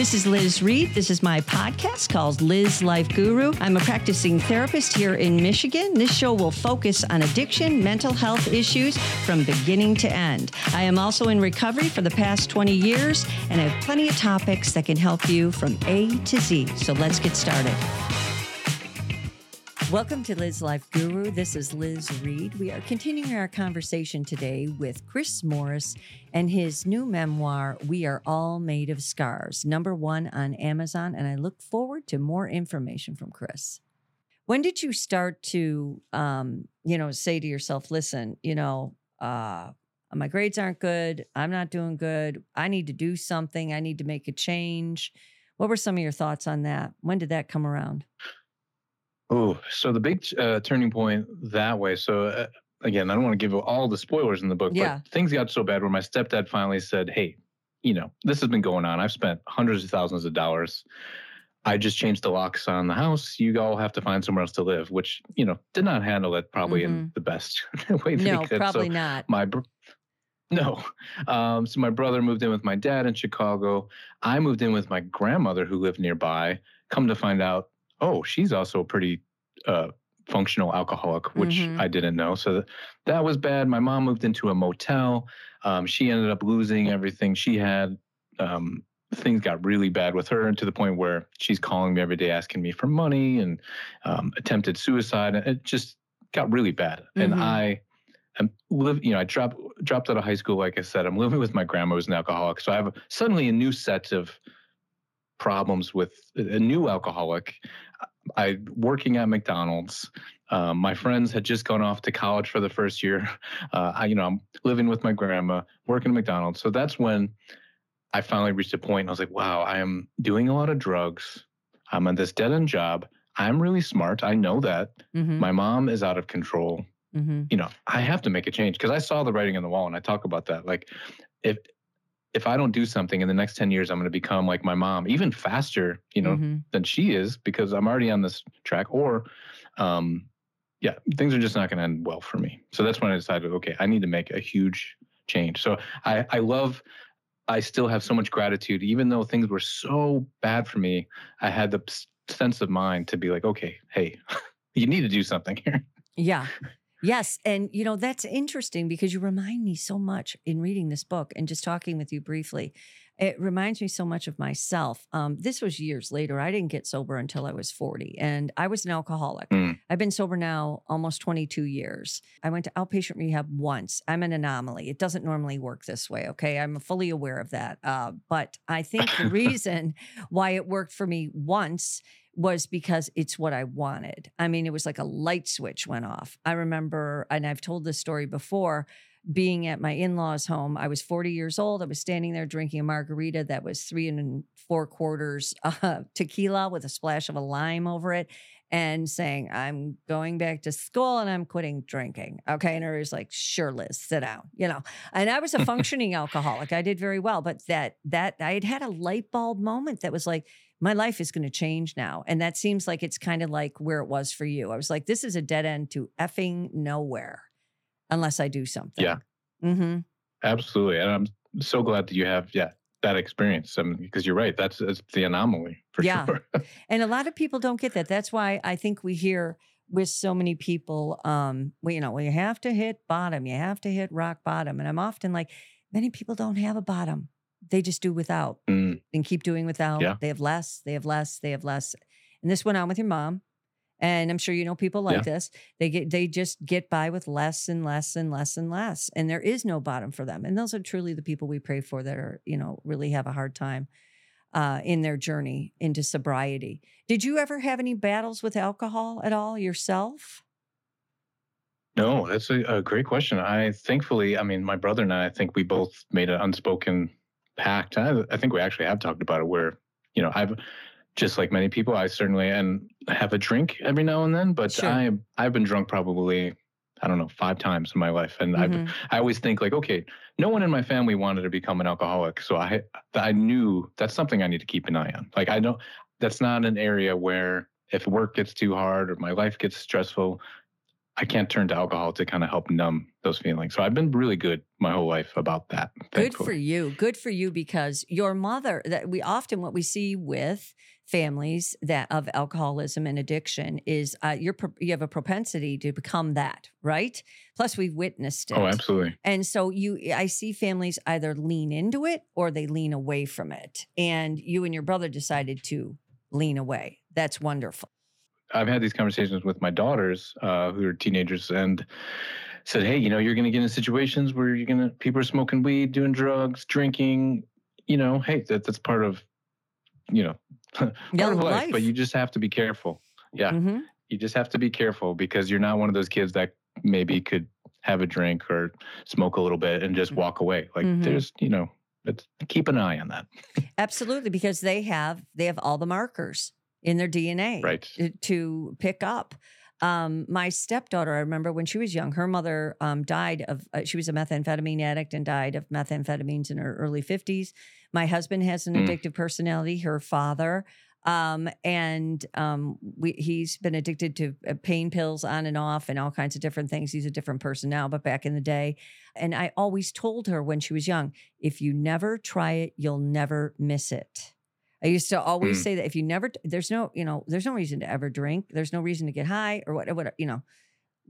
This is Liz Reed. This is my podcast called Liz Life Guru. I'm a practicing therapist here in Michigan. This show will focus on addiction, mental health issues from beginning to end. I am also in recovery for the past 20 years and I have plenty of topics that can help you from A to Z. So let's get started. Welcome to Liz Life Guru. This is Liz Reed. We are continuing our conversation today with Chris Morris and his new memoir, We Are All Made of Scars, number one on Amazon. And I look forward to more information from Chris. When did you start to, um, you know, say to yourself, listen, you know, uh, my grades aren't good. I'm not doing good. I need to do something. I need to make a change. What were some of your thoughts on that? When did that come around? Oh, so the big uh, turning point that way. So uh, again, I don't want to give all the spoilers in the book, Yeah. but things got so bad where my stepdad finally said, "Hey, you know, this has been going on. I've spent hundreds of thousands of dollars. I just changed the locks on the house. You all have to find somewhere else to live." Which you know did not handle it probably in the best way that No, he could. probably so not. my br- no um, so my brother moved in with my dad in chicago i moved in with my grandmother who lived nearby come to find out oh she's also a pretty uh, functional alcoholic which Mhm. i didn't know so th- that was bad my mom moved into a motel um, she ended up losing everything she had um, things got really bad with her and to the point where she's calling me every day asking me for money and um, attempted suicide and it just got really bad and Mhm. i I'm live, you know, I dropped dropped out of high school. Like I said, I'm living with my grandma who's an alcoholic, so I have suddenly a new set of problems with a new alcoholic. I working at McDonald's. Um, my friends had just gone off to college for the first year. Uh, I, you know, I'm living with my grandma, working at McDonald's. So that's when I finally reached a point. And I was like, wow, I am doing a lot of drugs. I'm on this dead end job. I'm really smart. I know that. Mm-hmm. My mom is out of control mm-hmm. you know i have to make a change because i saw the writing on the wall and i talk about that like if if i don't do something in the next 10 years i'm going to become like my mom even faster you know Mm-hmm. than she is because i'm already on this track or um yeah things are just not going to end well for me so that's when i decided okay i need to make a huge change so i i love i still have so much gratitude even though things were so bad for me i had the sense of mind to be like okay hey you need to do something here Yeah. Yes. And, you know, that's interesting because you remind me so much in reading this book and just talking with you briefly. It reminds me so much of myself. Um, this was years later. I didn't get sober until I was 40, and I was an alcoholic. Mm. I've been sober now almost 22 years. I went to outpatient rehab once. I'm an anomaly. It doesn't normally work this way. Okay. I'm fully aware of that. Uh, but I think the reason why it worked for me once was because it's what I wanted. I mean, it was like a light switch went off. I remember, and I've told this story before, being at my in law's home. I was 40 years old. I was standing there drinking a margarita that was three and four quarters uh, tequila with a splash of a lime over it and saying, I'm going back to school and I'm quitting drinking. Okay. And everybody's like, sure, Liz, sit down, you know. And I was a functioning alcoholic. I did very well. But that, that, I had had a light bulb moment that was like, my life is going to change now. And that seems like it's kind of like where it was for you. I was like, this is a dead end to effing nowhere unless I do something. Yeah. Mm-hmm. Absolutely, and I'm so glad that you have yeah that experience. I mean, because you're right, that's, that's the anomaly for Yeah. sure. And a lot of people don't get that. That's why I think we hear with so many people, um, well, you know, well, you have to hit bottom, you have to hit rock bottom. And I'm often like, many people don't have a bottom. They just do without Mm, and keep doing without. Yeah. They have less, they have less, they have less. And this went on with your mom. And I'm sure you know people like Yeah. this. They get they just get by with less and less and less and less. And there is no bottom for them. And those are truly the people we pray for that are, you know, really have a hard time uh, in their journey into sobriety. Did you ever have any battles with alcohol at all yourself? no, that's a, a great question. I thankfully, I mean, my brother and I, I think we both made an unspoken pact. I, I think we actually have talked about it. Where you know, I've just like many people, I certainly and have a drink every now and then, but Sure. I I've been drunk probably I don't know five times in my life, and I've Mhm. I always think like, okay, no one in my family wanted to become an alcoholic, so I I knew that's something I need to keep an eye on. Like I don't, that's not an area where if work gets too hard or my life gets stressful, I can't turn to alcohol to kind of help numb those feelings. So I've been really good my whole life about that. Good for you. Good for you because your mother that we often what we see with families that of alcoholism and addiction is uh, you're you have a propensity to become that, right? Plus we've witnessed it. Oh, absolutely. And so you I see families either lean into it or they lean away from it. And you and your brother decided to lean away. That's wonderful. I've had these conversations with my daughters uh, who are teenagers and said, "Hey, you know, you're going to get in situations where you're going to people are smoking weed, doing drugs, drinking. You know, hey, that, that's part of, you know, part Young of life, life. But you just have to be careful. Yeah, Mhm. you just have to be careful because you're not one of those kids that maybe could have a drink or smoke a little bit and just walk away. Like Mhm. there's, you know, it's, keep an eye on that. Absolutely, because they have they have all the markers in their DNA Right. to- to pick up. Um, my stepdaughter, I remember when she was young, her mother um, died of. Uh, she was a methamphetamine addict and died of methamphetamines in her early fifties. My husband has an Mm. addictive personality. Her father, um, and um, we, he's been addicted to uh, pain pills on and off and all kinds of different things. He's a different person now, but back in the day, and I always told her when she was young, if you never try it, you'll never miss it. I used to always Mm. say that if you never, there's no, you know, there's no reason to ever drink. There's no reason to get high or what, what, you know,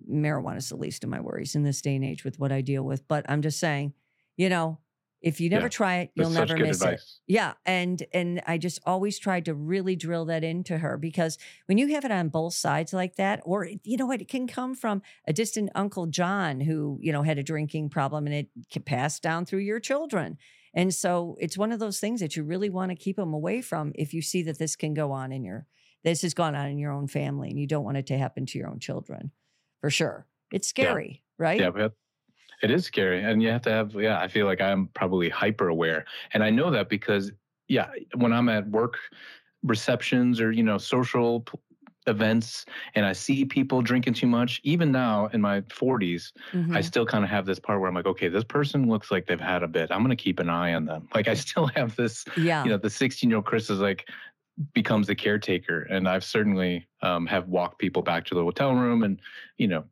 marijuana is the least of my worries in this day and age with what I deal with. But I'm just saying, you know, if you never Yeah, try it, you'll such never miss it. Yeah, and and I just always tried to really drill that into her because when you have it on both sides like that, or you know what, it can come from a distant uncle John who you know had a drinking problem and it can pass down through your children. And so it's one of those things that you really want to keep them away from if you see that this can go on in your this has gone on in your own family and you don't want it to happen to your own children, for sure. It's scary, right? Yeah, but it is scary. And you have to have, yeah, I feel like I'm probably hyper aware. And I know that because, yeah, when I'm at work receptions or, you know, social events and I see people drinking too much, even now in my 40s, I Mhm. still kind of have this part where I'm like, okay, this person looks like they've had a bit. I'm going to keep an eye on them. Like I still have this, yeah. you know, the 16 year old Chris is like, becomes the caretaker. And I've certainly um, have walked people back to the hotel room and, you know,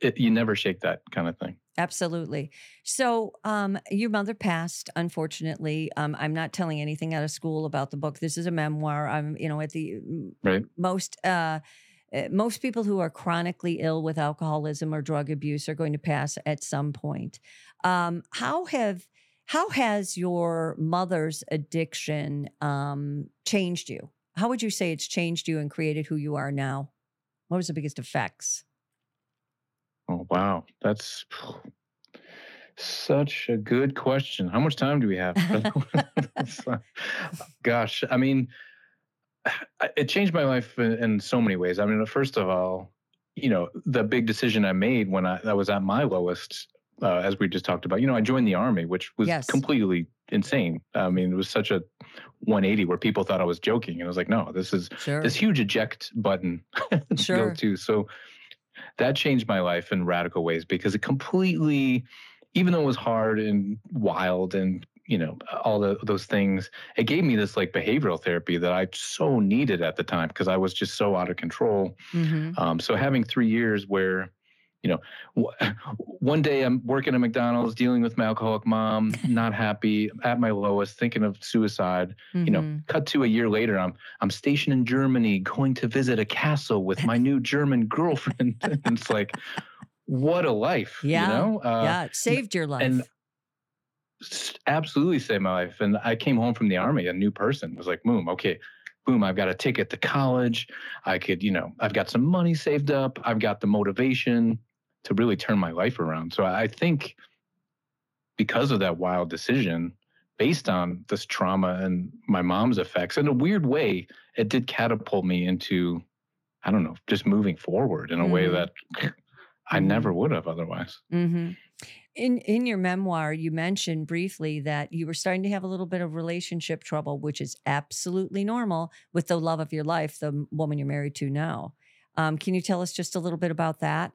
it, you never shake that kind of thing. Absolutely. So, um, your mother passed, unfortunately. Um, I'm not telling anything out of school about the book. This is a memoir. I'm, you know, at the Right. most, uh, uh, most people who are chronically ill with alcoholism or drug abuse are going to pass at some point. Um, how have how has your mother's addiction um, changed you? How would you say it's changed you and created who you are now? What was the biggest effects? Oh, wow. That's such a good question. How much time do we have? Uh, Gosh, I mean, it changed my life in, in so many ways. I mean, first of all, you know, the big decision I made when I, I was at my lowest, uh, as we just talked about, you know, I joined the army, which was Yes. completely insane. I mean, it was such a 180 where people thought I was joking. And I was like, no, this is Sure. this huge eject button to Sure. go to. So that changed my life in radical ways because it completely, even though it was hard and wild and you know all the, those things, it gave me this like behavioral therapy that I so needed at the time because I was just so out of control. Mhm. Um, so having three years where, you know, w- one day I'm working at McDonald's, dealing with my alcoholic mom, not happy, at my lowest, thinking of suicide. You know Mhm. cut to a year later i'm i'm stationed in germany going to visit a castle with my new german girlfriend. And it's like what a life Yeah, you know? Uh, yeah, it saved your life. and absolutely saved my life. And i came home from the army a new person. Was like boom okay boom i've got a ticket to college. I could you know i've got some money saved up. I've got the motivation to really turn my life around so i think because of that wild decision based on this trauma and my mom's effects in a weird way it did catapult me into i don't know just moving forward in a way Mhm. that i Mhm. never would have otherwise hmm In in your memoir, you mentioned briefly that you were starting to have a little bit of relationship trouble, which is absolutely normal with the love of your life, the woman you're married to now. Um, can you tell us just a little bit about that?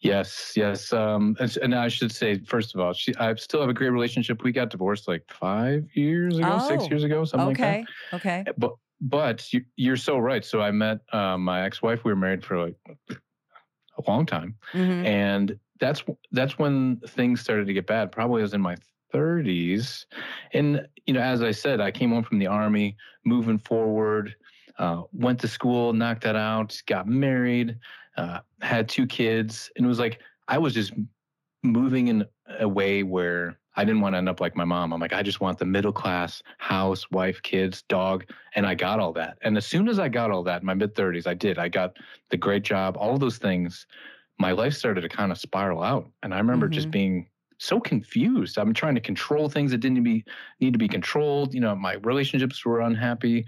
Yes, yes. Um, and, I should say, first of all, she, I still have a great relationship. We got divorced like five years ago, six Oh, years ago, something okay, like that. okay. that. But but you, you're so right. So I met uh, my ex-wife. We were married for like a long time, Mhm. and that's that's when things started to get bad. Probably I was in my 30s, and you know, as I said, I came home from the army, moving forward, uh, went to school, knocked that out, got married, uh, had two kids, and it was like I was just moving in a way where I didn't want to end up like my mom. I'm like, I just want the middle class house, wife, kids, dog. And I got all that. And as soon as I got all that in my mid 30s, I did. I got the great job, all those things. My life started to kind of spiral out. And I remember mm-hmm. just being so confused. I'm trying to control things that didn't be, need to be controlled. You know, my relationships were unhappy.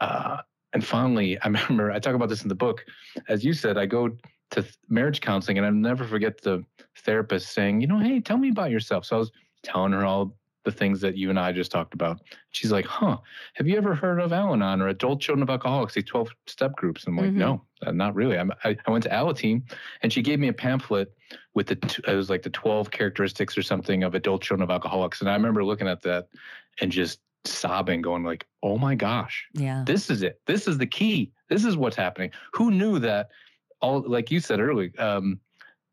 Uh, and finally, I remember I talk about this in the book. As you said, I go to marriage counseling, and I'll never forget the therapist saying, "You know, hey, tell me about yourself." So I was telling her all the things that you and I just talked about. She's like, "Huh? Have you ever heard of Al-Anon or Adult Children of Alcoholics? These twelve step groups?" I'm like, mm-hmm. "No, uh, not really." I'm, I, I went to Alateen, and she gave me a pamphlet with the it was like the twelve characteristics or something of adult children of alcoholics, and I remember looking at that and just sobbing, going like, "Oh my gosh, yeah, this is it. This is the key. This is what's happening." Who knew that? All like you said earlier, um,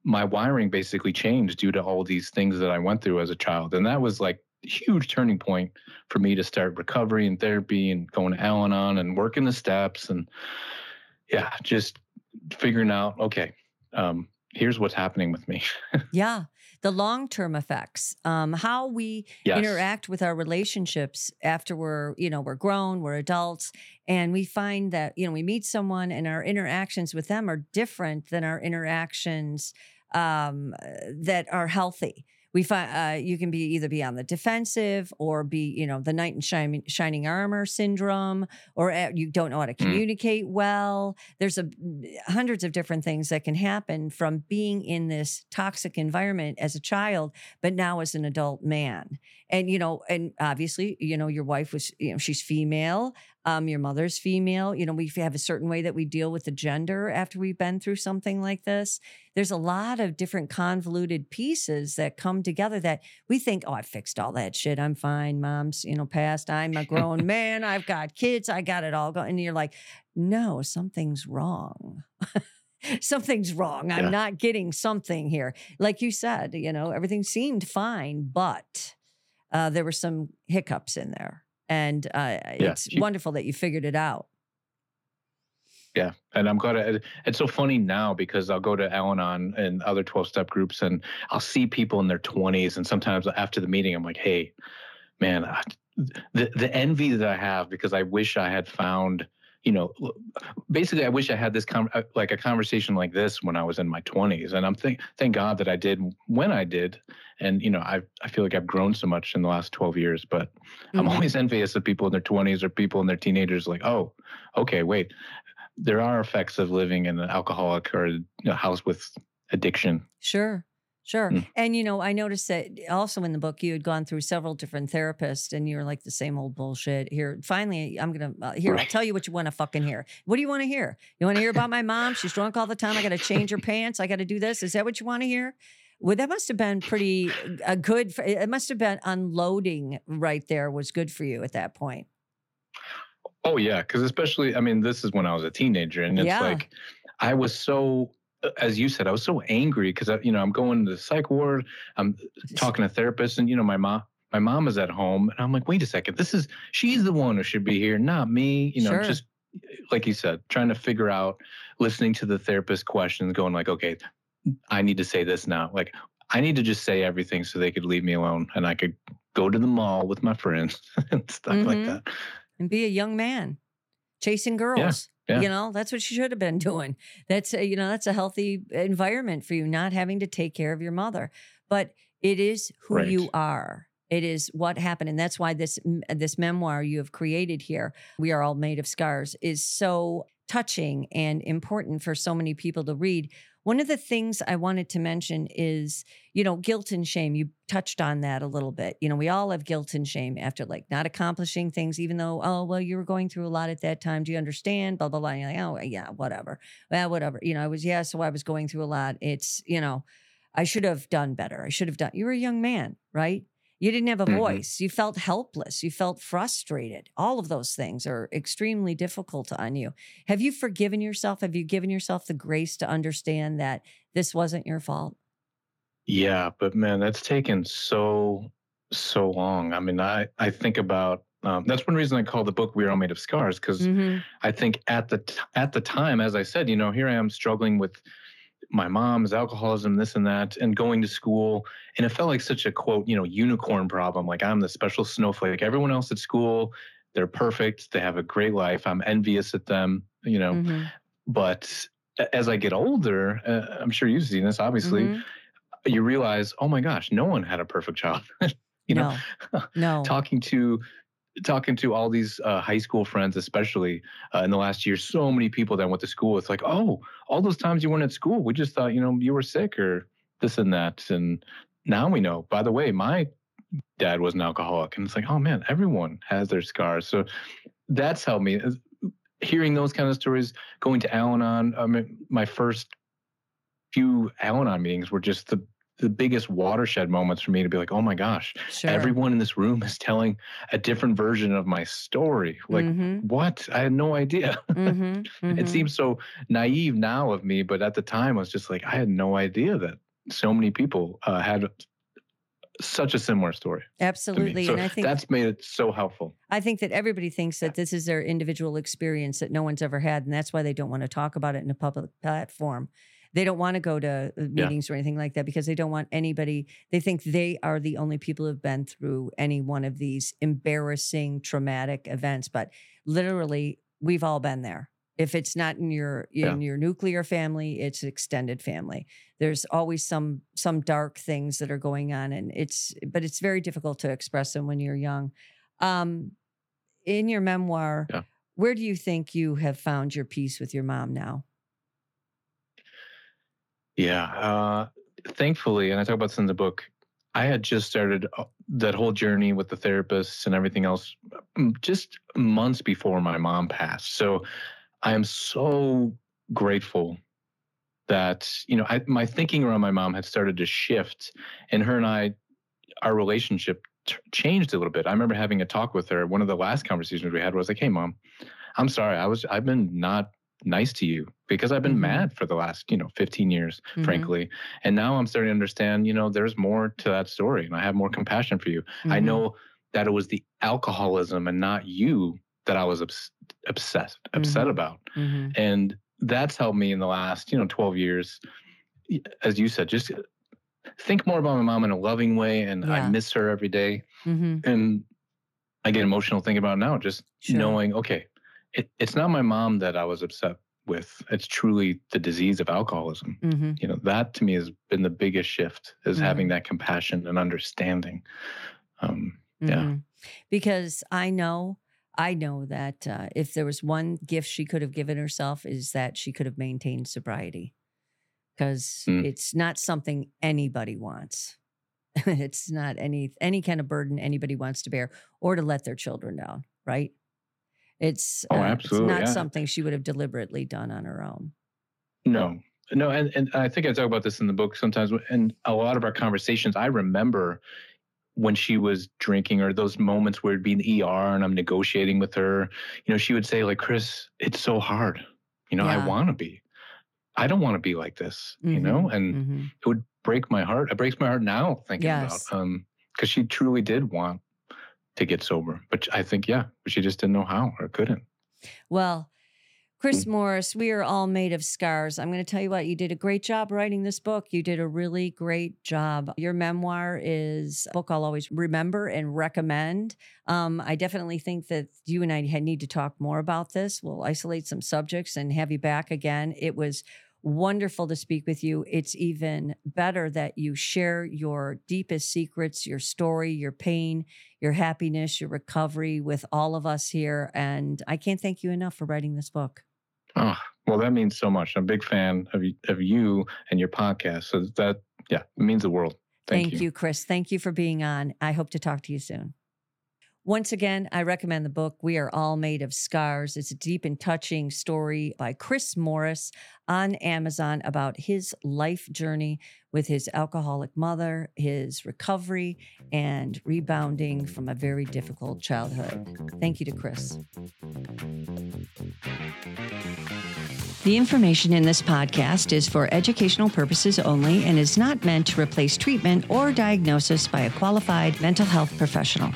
my wiring basically changed due to all these things that I went through as a child, and that was like huge turning point for me to start recovery and therapy and going to Al-Anon and working the steps and yeah, just figuring out okay, um, here's what's happening with me. yeah the long term effects, um, how we yes. interact with our relationships after we're, you know, we're grown, we're adults, and we find that, you know, we meet someone and our interactions with them are different than our interactions um, that are healthy we find uh, you can be either be on the defensive or be you know the knight in shining, shining armor syndrome or uh, you don't know how to mm. communicate mm. well there's a hundreds of different things that can happen from being in this toxic environment as a child but now as an adult man and you know and obviously you know your wife was you know she's female um, your mother's female. You know, we have a certain way that we deal with the gender after we've been through something like this. There's a lot of different convoluted pieces that come together that we think, oh, I fixed all that shit. I'm fine. Mom's, you know, passed. I'm a grown man. I've got kids. I got it all going. And you're like, no, something's wrong. something's wrong. I'm yeah. not getting something here. Like you said, you know, everything seemed fine, but uh, there were some hiccups in there and uh, yeah, it's she, wonderful that you figured it out. Yeah, and I'm glad. It's so funny now because I'll go to Al-Anon and other 12 step groups, and I'll see people in their 20s, and sometimes after the meeting, I'm like, "Hey, man, the the envy that I have because I wish I had found." You know, basically, I wish I had this com- uh, like a conversation like this when I was in my 20s, and I'm thank thank God that I did when I did, and you know, I I feel like I've grown so much in the last 12 years. But mm-hmm. I'm always envious of people in their 20s or people in their teenagers. Like, oh, okay, wait, there are effects of living in an alcoholic or a house with addiction. Sure. Sure. Mm. And, you know, I noticed that also in the book, you had gone through several different therapists and you're like the same old bullshit. Here, finally, I'm going to, uh, here. I'll tell you what you want to fucking hear. What do you want to hear? You want to hear about my mom? She's drunk all the time. I got to change her pants. I got to do this. Is that what you want to hear? Well, that must have been pretty a uh, good, it must have been unloading right there was good for you at that point. Oh, yeah. Cause especially, I mean, this is when I was a teenager and it's yeah. like, I was so as you said, I was so angry because you know I'm going to the psych ward. I'm talking to therapists, and you know my mom, my mom is at home, and I'm like, wait a second, this is she's the one who should be here, not me. You know, sure. just like you said, trying to figure out, listening to the therapist questions, going like, okay, I need to say this now. Like I need to just say everything so they could leave me alone, and I could go to the mall with my friends and stuff mm-hmm. like that, and be a young man chasing girls. Yeah. Yeah. You know, that's what you should have been doing. That's a, you know, that's a healthy environment for you, not having to take care of your mother. But it is who right. you are. It is what happened, and that's why this this memoir you have created here, "We Are All Made of Scars," is so touching and important for so many people to read. One of the things I wanted to mention is, you know, guilt and shame. You touched on that a little bit. You know, we all have guilt and shame after like not accomplishing things, even though, oh, well, you were going through a lot at that time. Do you understand? Blah, blah, blah. Like, oh, yeah, whatever. Whatever. You know, I was, yeah, so I was going through a lot. It's, you know, I should have done better. I should have done. You were a young man, right? You didn't have a mm-hmm. voice. You felt helpless. You felt frustrated. All of those things are extremely difficult on you. Have you forgiven yourself? Have you given yourself the grace to understand that this wasn't your fault? Yeah, but man, that's taken so so long. I mean, I I think about um, that's one reason I call the book "We're All Made of Scars" because mm-hmm. I think at the t- at the time, as I said, you know, here I am struggling with my mom's alcoholism, this and that, and going to school, and it felt like such a quote, you know, unicorn problem. Like I'm the special snowflake. Everyone else at school, they're perfect. They have a great life. I'm envious at them, you know. Mm-hmm. But as I get older, uh, I'm sure you've seen this, obviously. Mm-hmm you realize, oh my gosh, no one had a perfect childhood. you know, no, no. talking to talking to all these uh, high school friends, especially uh, in the last year, so many people that went to school. It's like, oh, all those times you weren't at school, we just thought, you know, you were sick or this and that. And now we know. By the way, my dad was an alcoholic, and it's like, oh man, everyone has their scars. So that's helped me. Hearing those kind of stories, going to Al-Anon, I mean, my first few Al-Anon meetings were just the the biggest watershed moments for me to be like, oh my gosh, sure. everyone in this room is telling a different version of my story. Like, mm-hmm. what? I had no idea. Mm-hmm. Mm-hmm. it seems so naive now of me, but at the time, I was just like, I had no idea that so many people uh, had such a similar story. Absolutely. So and I think that's made it so helpful. I think that everybody thinks that this is their individual experience that no one's ever had. And that's why they don't want to talk about it in a public platform they don't want to go to uh, meetings yeah. or anything like that because they don't want anybody they think they are the only people who've been through any one of these embarrassing traumatic events but literally we've all been there if it's not in your in yeah. your nuclear family it's extended family there's always some some dark things that are going on and it's but it's very difficult to express them when you're young um in your memoir yeah. where do you think you have found your peace with your mom now yeah. Uh, thankfully, and I talk about this in the book, I had just started uh, that whole journey with the therapists and everything else mm, just months before my mom passed. So I am so grateful that, you know, I, my thinking around my mom had started to shift and her and I, our relationship t- changed a little bit. I remember having a talk with her. One of the last conversations we had was like, Hey, mom, I'm sorry. I was, I've been not nice to you because I've been mm-hmm. mad for the last, you know, 15 years, mm-hmm. frankly. And now I'm starting to understand, you know, there's more to that story and I have more compassion for you. Mm-hmm. I know that it was the alcoholism and not you that I was obs- obsessed, upset mm-hmm. about. Mm-hmm. And that's helped me in the last, you know, 12 years. As you said, just think more about my mom in a loving way. And yeah. I miss her every day. Mm-hmm. And I get emotional thinking about it now, just sure. knowing, okay, it, it's not my mom that I was upset with. It's truly the disease of alcoholism. Mm-hmm. You know, that to me has been the biggest shift is mm-hmm. having that compassion and understanding. Um, yeah. Mm-hmm. Because I know, I know that uh, if there was one gift she could have given herself is that she could have maintained sobriety because mm. it's not something anybody wants. it's not any any kind of burden anybody wants to bear or to let their children down, right? It's oh, uh, absolutely, it's not yeah. something she would have deliberately done on her own. No, no, and, and I think I talk about this in the book sometimes. And a lot of our conversations, I remember when she was drinking or those moments where it'd be in the ER and I'm negotiating with her, you know, she would say, like, Chris, it's so hard. You know, yeah. I want to be. I don't want to be like this, mm-hmm. you know? And mm-hmm. it would break my heart. It breaks my heart now thinking yes. about um because she truly did want to get sober. But I think, yeah, she just didn't know how or couldn't. Well, Chris mm. Morris, we are all made of scars. I'm going to tell you what, you did a great job writing this book. You did a really great job. Your memoir is a book I'll always remember and recommend. Um, I definitely think that you and I need to talk more about this. We'll isolate some subjects and have you back again. It was wonderful to speak with you. It's even better that you share your deepest secrets, your story, your pain, your happiness, your recovery with all of us here. And I can't thank you enough for writing this book. Oh, well, that means so much. I'm a big fan of, of you and your podcast. So that, yeah, it means the world. Thank, Thank you. you, Chris. Thank you for being on. I hope to talk to you soon. Once again, I recommend the book, We Are All Made of Scars. It's a deep and touching story by Chris Morris on Amazon about his life journey with his alcoholic mother, his recovery, and rebounding from a very difficult childhood. Thank you to Chris. The information in this podcast is for educational purposes only and is not meant to replace treatment or diagnosis by a qualified mental health professional.